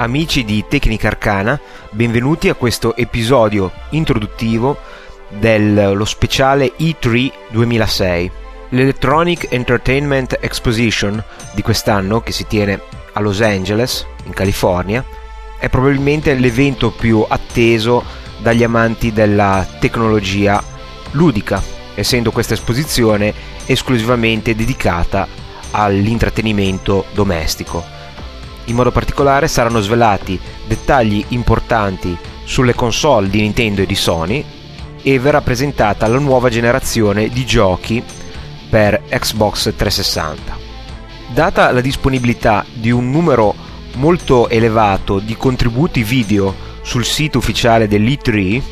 Amici di Tecnica Arcana, benvenuti a questo episodio introduttivo dello speciale E3 2006. L'Electronic Entertainment Exposition di quest'anno, che si tiene a Los Angeles, in California, è probabilmente l'evento più atteso dagli amanti della tecnologia ludica, essendo questa esposizione esclusivamente dedicata all'intrattenimento domestico. In modo particolare saranno svelati dettagli importanti sulle console di Nintendo e di Sony e verrà presentata la nuova generazione di giochi per Xbox 360. Data la disponibilità di un numero molto elevato di contributi video sul sito ufficiale dell'E3,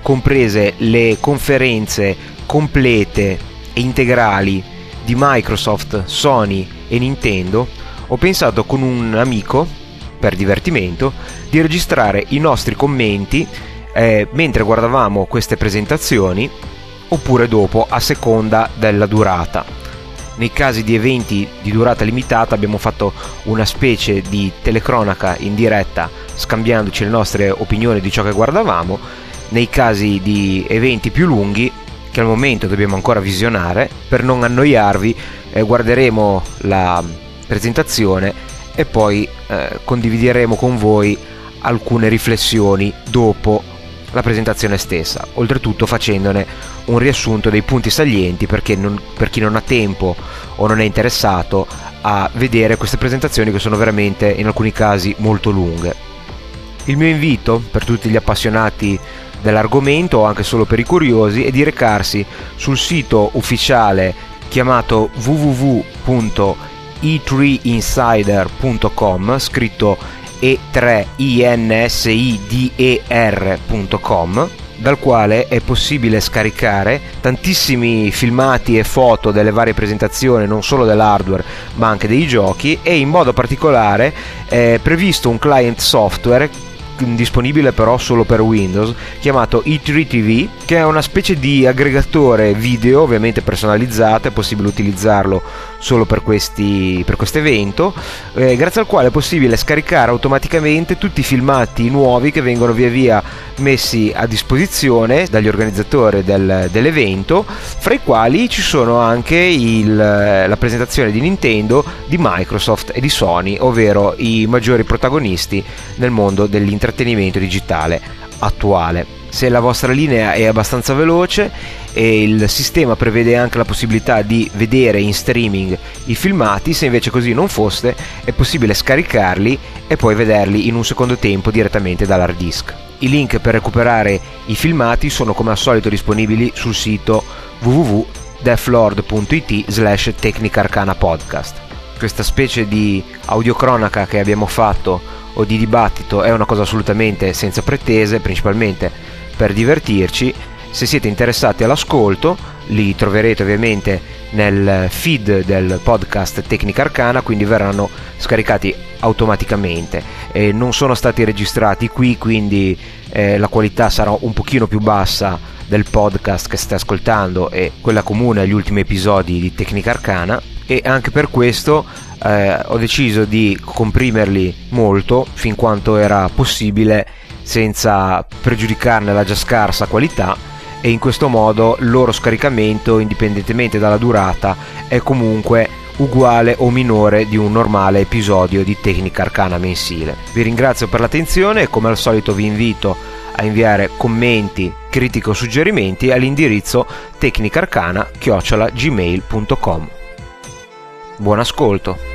comprese le conferenze complete e integrali di Microsoft, Sony e Nintendo, ho pensato con un amico, per divertimento, di registrare i nostri commenti eh, mentre guardavamo queste presentazioni oppure dopo a seconda della durata. Nei casi di eventi di durata limitata abbiamo fatto una specie di telecronaca in diretta scambiandoci le nostre opinioni di ciò che guardavamo. Nei casi di eventi più lunghi, che al momento dobbiamo ancora visionare, per non annoiarvi, eh, guarderemo la presentazione e poi eh, condivideremo con voi alcune riflessioni dopo la presentazione stessa, oltretutto facendone un riassunto dei punti salienti perché non, per chi non ha tempo o non è interessato a vedere queste presentazioni che sono veramente in alcuni casi molto lunghe. Il mio invito per tutti gli appassionati dell'argomento o anche solo per i curiosi è di recarsi sul sito ufficiale chiamato www.e3insider.com scritto e3insider.com dal quale è possibile scaricare tantissimi filmati e foto delle varie presentazioni, non solo dell'hardware ma anche dei giochi e in modo particolare è previsto un client software disponibile però solo per Windows, chiamato E3 TV, che è una specie di aggregatore video, ovviamente personalizzato, è possibile utilizzarlo solo per, questi, per questo evento, eh, grazie al quale è possibile scaricare automaticamente tutti i filmati nuovi che vengono via via messi a disposizione dagli organizzatori del, dell'evento, fra i quali ci sono anche il, la presentazione di Nintendo, di Microsoft e di Sony, ovvero i maggiori protagonisti nel mondo dell'intrattenimento digitale attuale. Se la vostra linea è abbastanza veloce e il sistema prevede anche la possibilità di vedere in streaming i filmati, se invece così non fosse è possibile scaricarli e poi vederli in un secondo tempo direttamente dall'hard disk. I link per recuperare i filmati sono come al solito disponibili sul sito www.deflord.it slash podcast. Questa specie di audiocronaca che abbiamo fatto o di dibattito è una cosa assolutamente senza pretese, principalmente per divertirci. Se siete interessati all'ascolto, li troverete ovviamente nel feed del podcast Tecnica Arcana, quindi verranno scaricati automaticamente. E non sono stati registrati qui, quindi eh, la qualità sarà un pochino più bassa del podcast che state ascoltando e quella comune agli ultimi episodi di Tecnica Arcana e anche per questo eh, ho deciso di comprimerli molto fin quanto era possibile senza pregiudicarne la già scarsa qualità e in questo modo il loro scaricamento indipendentemente dalla durata è comunque uguale o minore di un normale episodio di Tecnica Arcana mensile. Vi ringrazio per l'attenzione e come al solito vi invito a inviare commenti, critiche o suggerimenti all'indirizzo tecnicarcana-gmail.com. Buon ascolto!